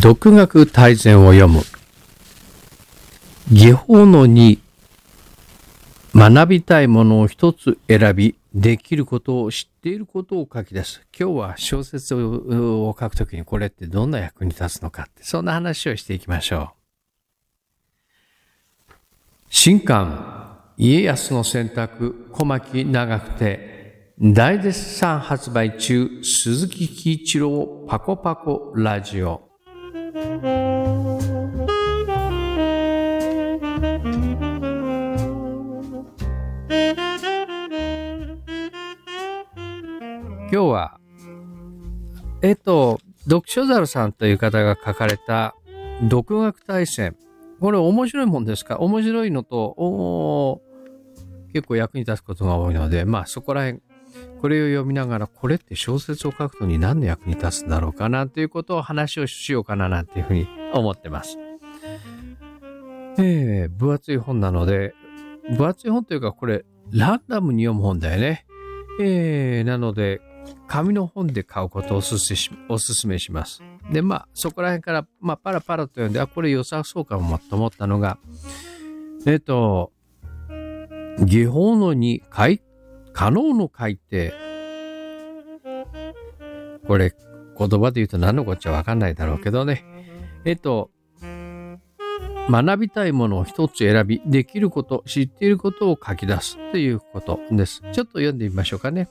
独学大全を読む。下法の2、学びたいものを一つ選び、できることを知っていることを書き出す。今日は小説を書くときにこれってどんな役に立つのかって、そんな話をしていきましょう。新刊、家康の選択、小牧長くて、大絶賛発売中、鈴木喜一郎パコパコラジオ。今日は、えっと、読書猿さんという方が書かれた独学対戦。これ面白いもんですか？面白いのと、結構役に立つことが多いので、まあそこら辺、これを読みながら、これって小説を書くのに何の役に立つんだろうかなということを話をしようかななんていうふうに思ってます。えー、分厚い本なので、分厚い本というかこれ、ランダムに読む本だよね。えー、なので、紙の本で買うことをおすすしおすすめします。で、まあ、そこら辺から、まあ、パラパラと読んで、あ、これ良さそうかもと思ったのが、えっ、ー、と、技法の2、可能の改定。これ、言葉で言うと何のこっちゃわかんないだろうけどね。えっ、と、学びたいものを一つ選び、できること、知っていることを書き出すということです。ちょっと読んでみましょうかね。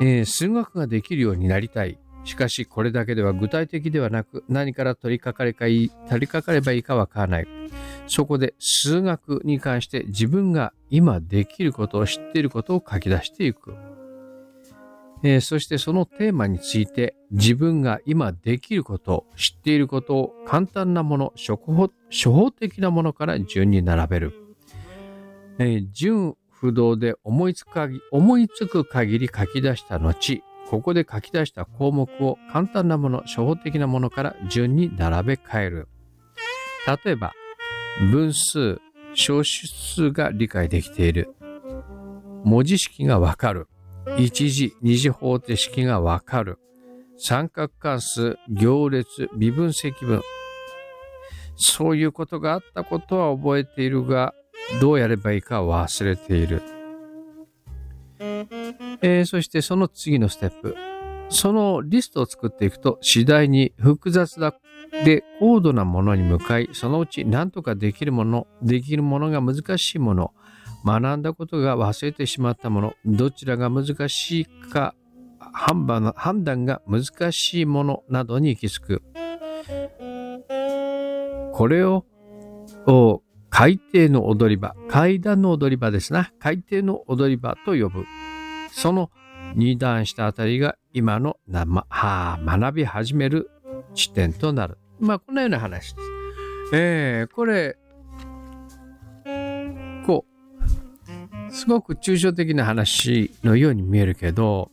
えー、数学ができるようになりたい。しかしこれだけでは具体的ではなく何から取り掛かれかい、取り掛かればいいかわからない。そこで数学に関して自分が今できることを知っていることを書き出していく。えー、そしてそのテーマについて自分が今できること、知っていることを簡単なもの、初歩初歩的なものから順に並べる。えー、順不動で思いつく限り思いつく限り書き出した後、ここで書き出した項目を簡単なもの、初歩的なものから順に並べ替える。例えば、分数、小数が理解できている。文字式がわかる。一次、二次方程式がわかる。三角関数、行列、微分積分。そういうことがあったことは覚えているが、どうやればいいか忘れている。えー、そしてその次のステップ。そのリストを作っていくと次第に複雑だで高度なものに向かい、そのうち何とかできるもの、できるものが難しいもの、学んだことが忘れてしまったもの、どちらが難しいか判断が難しいものなどに行き着く。これを海底の踊り場、階段の踊り場ですな。海底の踊り場と呼ぶ。その二段下あたりが今のな、ま、はあ、学び始める地点となる。まあ、このような話です。えー、これ、こう、すごく抽象的な話のように見えるけど、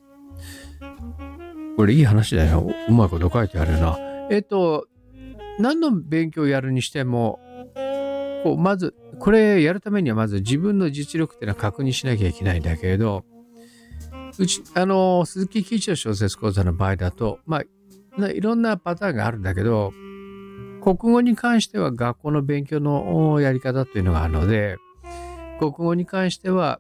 これいい話だよ。うまいこと書いてあるな。えっ、ー、と、何の勉強をやるにしても、こう、まず、これやるためにはまず自分の実力っていうのは確認しなきゃいけないんだけれど、うち、あの、鈴木吉の小説講座の場合だと、まあ、いろんなパターンがあるんだけど、国語に関しては学校の勉強のやり方っていうのがあるので、国語に関しては、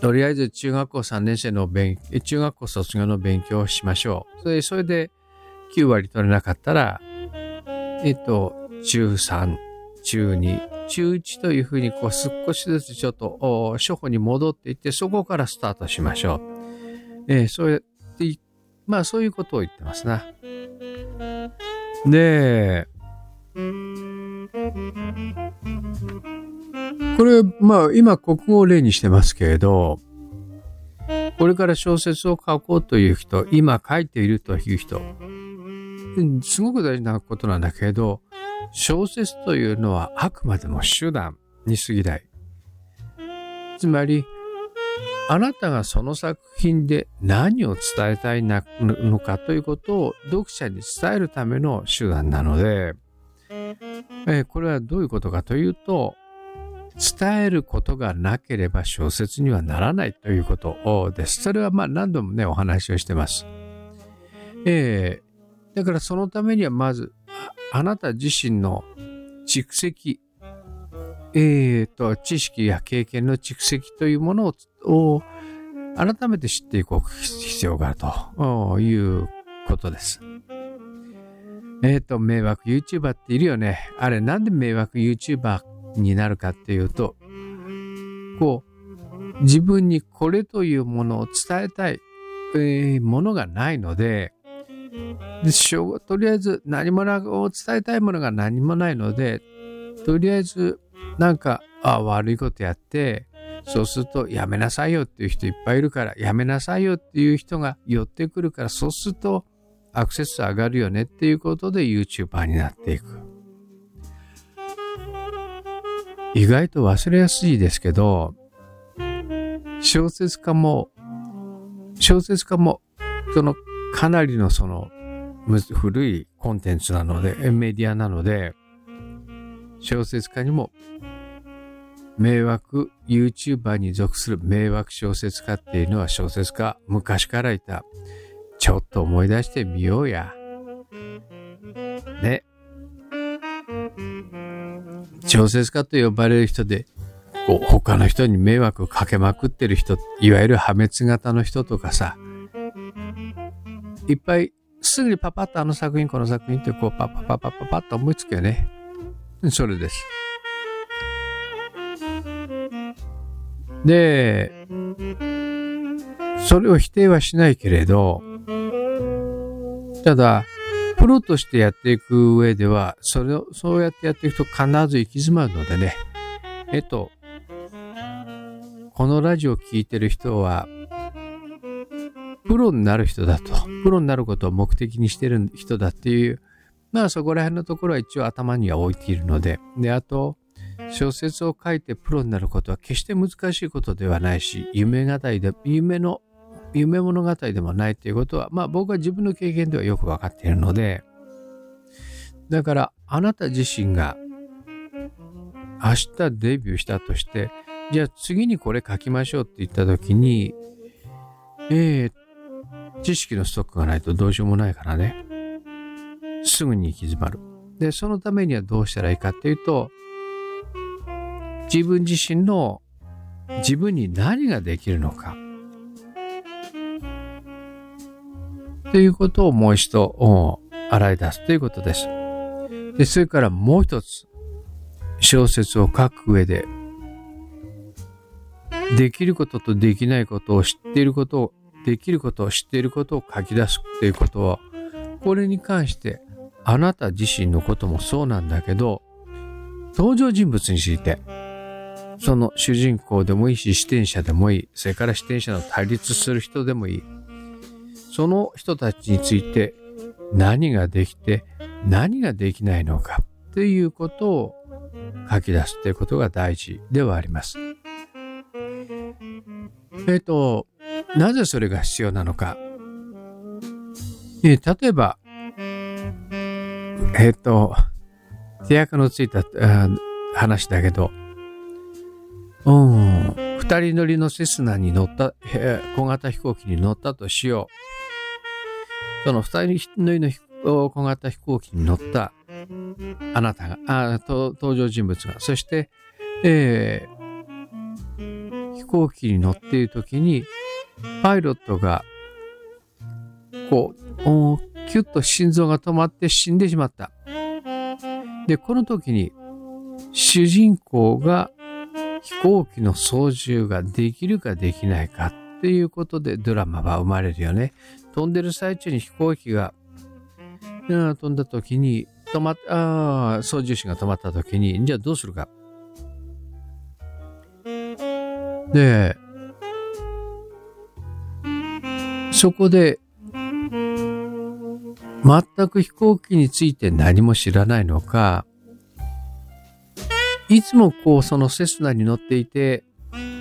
とりあえず中学校3年生の勉中学校卒業の勉強をしましょう。それそれで9割取れなかったら、えっと、中3、中2、中1というふうにこう少しずつちょっと初歩に戻っていってそこからスタートしましょう。えー、そうやって、まあそういうことを言ってますな。で、これ、まあ今国語を例にしてますけれど、これから小説を書こうという人、今書いているという人、すごく大事なことなんだけど、小説というのはあくまでも手段に過ぎない。つまり、あなたがその作品で何を伝えたいのかということを読者に伝えるための手段なので、えこれはどういうことかというと、伝えることがなければ小説にはならないということです。それはまあ何度もね、お話をしてます。えー、だからそのためにはまず、あなた自身の蓄積、えーと、知識や経験の蓄積というものを改めて知っていく必要があるということです。えっ、ー、と、迷惑 YouTuber っているよね。あれ、なんで迷惑 YouTuber になるかっていうと、こう、自分にこれというものを伝えたい、えー、ものがないので、でしょうとりあえず何もなを伝えたいものが何もないので、とりあえずなんか、あ悪いことやって、そうするとやめなさいよっていう人いっぱいいるから、やめなさいよっていう人が寄ってくるから、そうするとアクセス上がるよねっていうことで YouTuber になっていく。意外と忘れやすいですけど、小説家も、小説家も、そのかなりのその古いコンテンツなので、メディアなので、小説家にも迷惑 YouTuber に属する迷惑小説家っていうのは小説家昔からいたちょっと思い出してみようや。ね。小説家と呼ばれる人で、こう他の人に迷惑をかけまくってる人、いわゆる破滅型の人とかさ、いっぱいすぐにパパッとあの作品、この作品ってこうパパパパパパッと思いつくよね。それです。で、それを否定はしないけれど、ただ、プロとしてやっていく上では、それを、そうやってやっていくと必ず行き詰まるのでね。えっと、このラジオを聴いてる人は、プロになる人だと、プロになることを目的にしてる人だっていう、まあそこら辺のところは一応頭には置いているので、で、あと、小説を書いてプロになることは決して難しいことではないし、夢語りで、夢の夢物語でもないっていうことは、まあ僕は自分の経験ではよくわかっているので、だからあなた自身が明日デビューしたとして、じゃあ次にこれ書きましょうって言った時に、えー、知識のストックがないとどうしようもないからね。すぐに行き詰まる。で、そのためにはどうしたらいいかっていうと、自分自身の自分に何ができるのか。ということをもう一度洗い出すということです。で、それからもう一つ、小説を書く上で、できることとできないことを知っていることを、できることを知っていることを書き出すということは、これに関して、あなた自身のこともそうなんだけど、登場人物について、その主人公でもいいし、視点者でもいい、それから視点者の対立する人でもいい、その人たちについて何ができて何ができないのかということを書き出すということが大事ではあります。えっ、ー、と、なぜそれが必要なのか。えー、例えば、えっ、ー、と、手役のついた話だけど、うん、二人乗りのセスナに乗った、小型飛行機に乗ったとしよう。その二人乗りの小型飛行機に乗ったあなたが、あ登場人物が、そして、えー、飛行機に乗っている時に、パイロットが、こう、キュッと心臓が止まって死んでしまった。で、この時に、主人公が飛行機の操縦ができるかできないかっていうことでドラマは生まれるよね。飛んでる最中に飛行機が、飛んだ時に、止まっ、あ操縦士が止まった時に、じゃあどうするか。で、そこで、全く飛行機について何も知らないのか、いつもこう、そのセスナに乗っていて、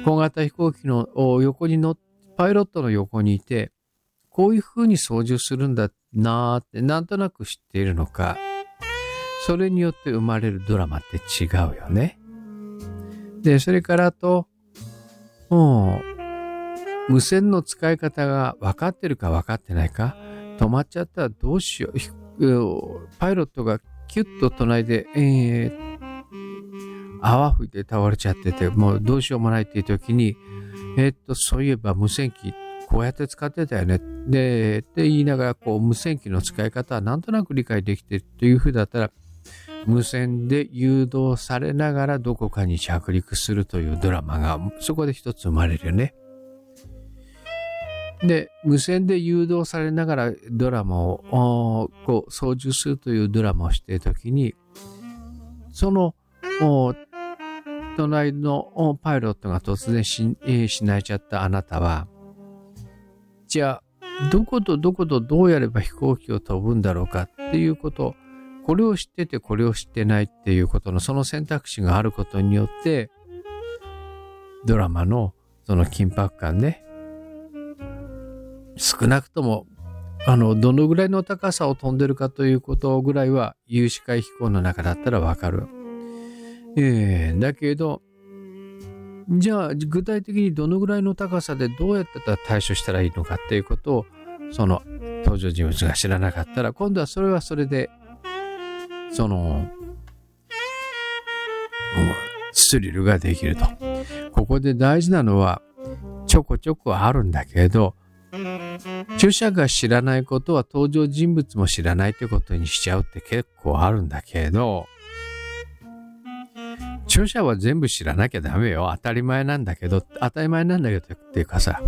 小型飛行機の横に乗ってパイロットの横にいて、こういう風に操縦するんだなーってなんとなく知っているのか、それによって生まれるドラマって違うよね。で、それからと、もう、無線の使い方が分かってるか分かってないか、止まっちゃったらどうしよう。パイロットがキュッと隣で、えー、泡吹いて倒れちゃってて、もうどうしようもないっていう時に、えー、っと、そういえば無線機、こうやって使ってたよね。で、って言いながら、こう、無線機の使い方はなんとなく理解できてるというふうだったら、無線で誘導されながらどこかに着陸するというドラマがそこで一つ生まれるよね。で、無線で誘導されながらドラマをこう操縦するというドラマをしているときに、その隣のパイロットが突然死,、え死なれちゃったあなたは、じゃあ、どことどことどうやれば飛行機を飛ぶんだろうかっていうことこれを知っててこれを知ってないっていうことのその選択肢があることによって、ドラマのその緊迫感ね、少なくとも、あの、どのぐらいの高さを飛んでるかということぐらいは、有視界飛行の中だったらわかる。ええー、だけど、じゃあ、具体的にどのぐらいの高さでどうやって対処したらいいのかっていうことを、その登場人物が知らなかったら、今度はそれはそれでその、スリルができると。ここで大事なのは、ちょこちょこあるんだけど、著者が知らないことは登場人物も知らないってことにしちゃうって結構あるんだけど、著者は全部知らなきゃダメよ。当たり前なんだけど、当たり前なんだけどっていうかさ、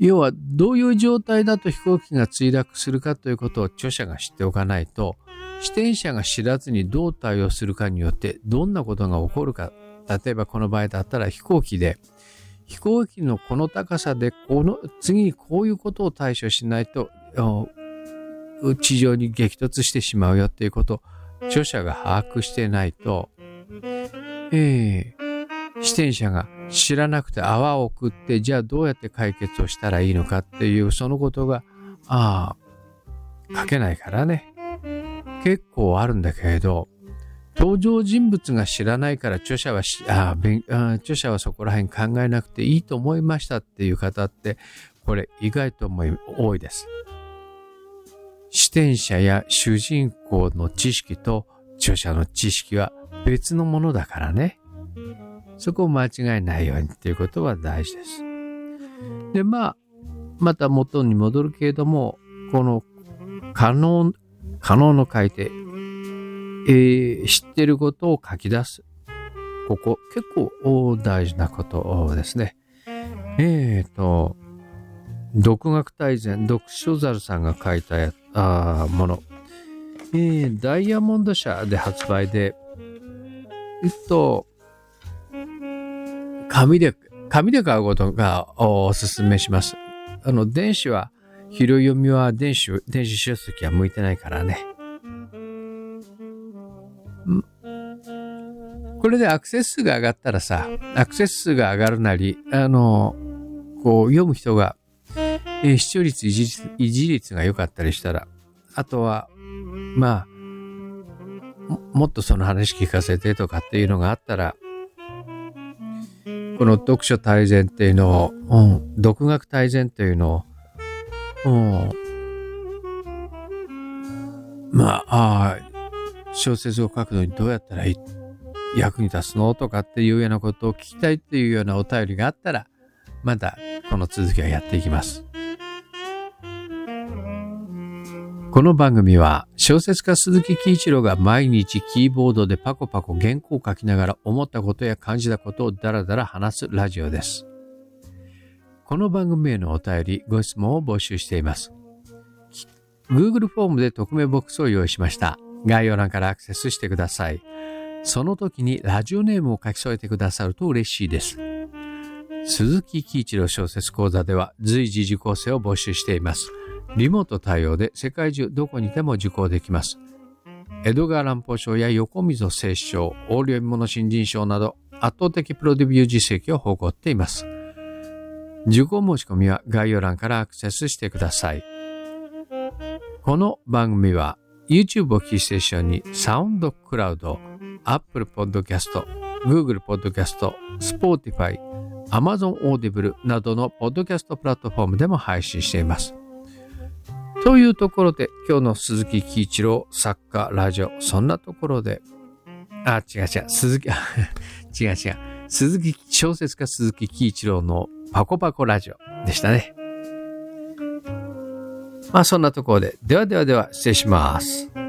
要はどういう状態だと飛行機が墜落するかということを著者が知っておかないと、視点者が知らずにどう対応するかによってどんなことが起こるか。例えばこの場合だったら飛行機で、飛行機のこの高さでこの次にこういうことを対処しないと地上に激突してしまうよっていうことを著者が把握してないと、えー、視点者が知らなくて泡を送ってじゃあどうやって解決をしたらいいのかっていうそのことがああ書けないからね。結構あるんだけれど、登場人物が知らないから著者はああ著者はそこら辺考えなくていいと思いましたっていう方って、これ意外と多いです。視点者や主人公の知識と著者の知識は別のものだからね。そこを間違えないようにっていうことは大事です。で、まあ、また元に戻るけれども、この可能可能の書いて、えー、知ってることを書き出す。ここ結構大事なことですね。えっ、ー、と、独学大全、読書猿さんが書いたあもの。えー、ダイヤモンド社で発売で、えっと、紙で、紙で買うことがお勧めします。あの、電子は拾い読みは電子、電子書籍は向いてないからね。これでアクセス数が上がったらさ、アクセス数が上がるなり、あの、こう読む人が、えー、視聴率維持率、が良かったりしたら、あとは、まあ、もっとその話聞かせてとかっていうのがあったら、この読書大全っていうのを、うん、独学大全っていうのを、うん。まあ、あ小説を書くのにどうやったらいい役に立つの？とかっていうようなことを聞きたいっていうようなお便りがあったら、またこの続きはやっていきます。この番組は小説家鈴木喜一郎が毎日キーボードでパコパコ原稿を書きながら思ったことや感じたことをダラダラ話すラジオです。この番組へのお便り、ご質問を募集しています。Google フォームで匿名ボックスを用意しました。概要欄からアクセスしてください。その時にラジオネームを書き添えてくださると嬉しいです。鈴木喜一郎小説講座では随時受講生を募集しています。リモート対応で世界中どこにでも受講できます。江戸川乱歩賞や横溝正史賞、横領物新人賞など圧倒的プロデビュー実績を誇っています。受講申し込みは概要欄からアクセスしてください。この番組は YouTube をキーステーションにサウンドクラウド、Apple Podcast、Google Podcast、Spotify、Amazon Audible などのポッドキャストプラットフォームでも配信しています。というところで、今日の鈴木喜一郎作家ラジオ、そんなところで、あ、違う違う、鈴木、違う違う、鈴木、小説家鈴木喜一郎のパコパコラジオでしたね。まあそんなところで、ではではでは失礼します。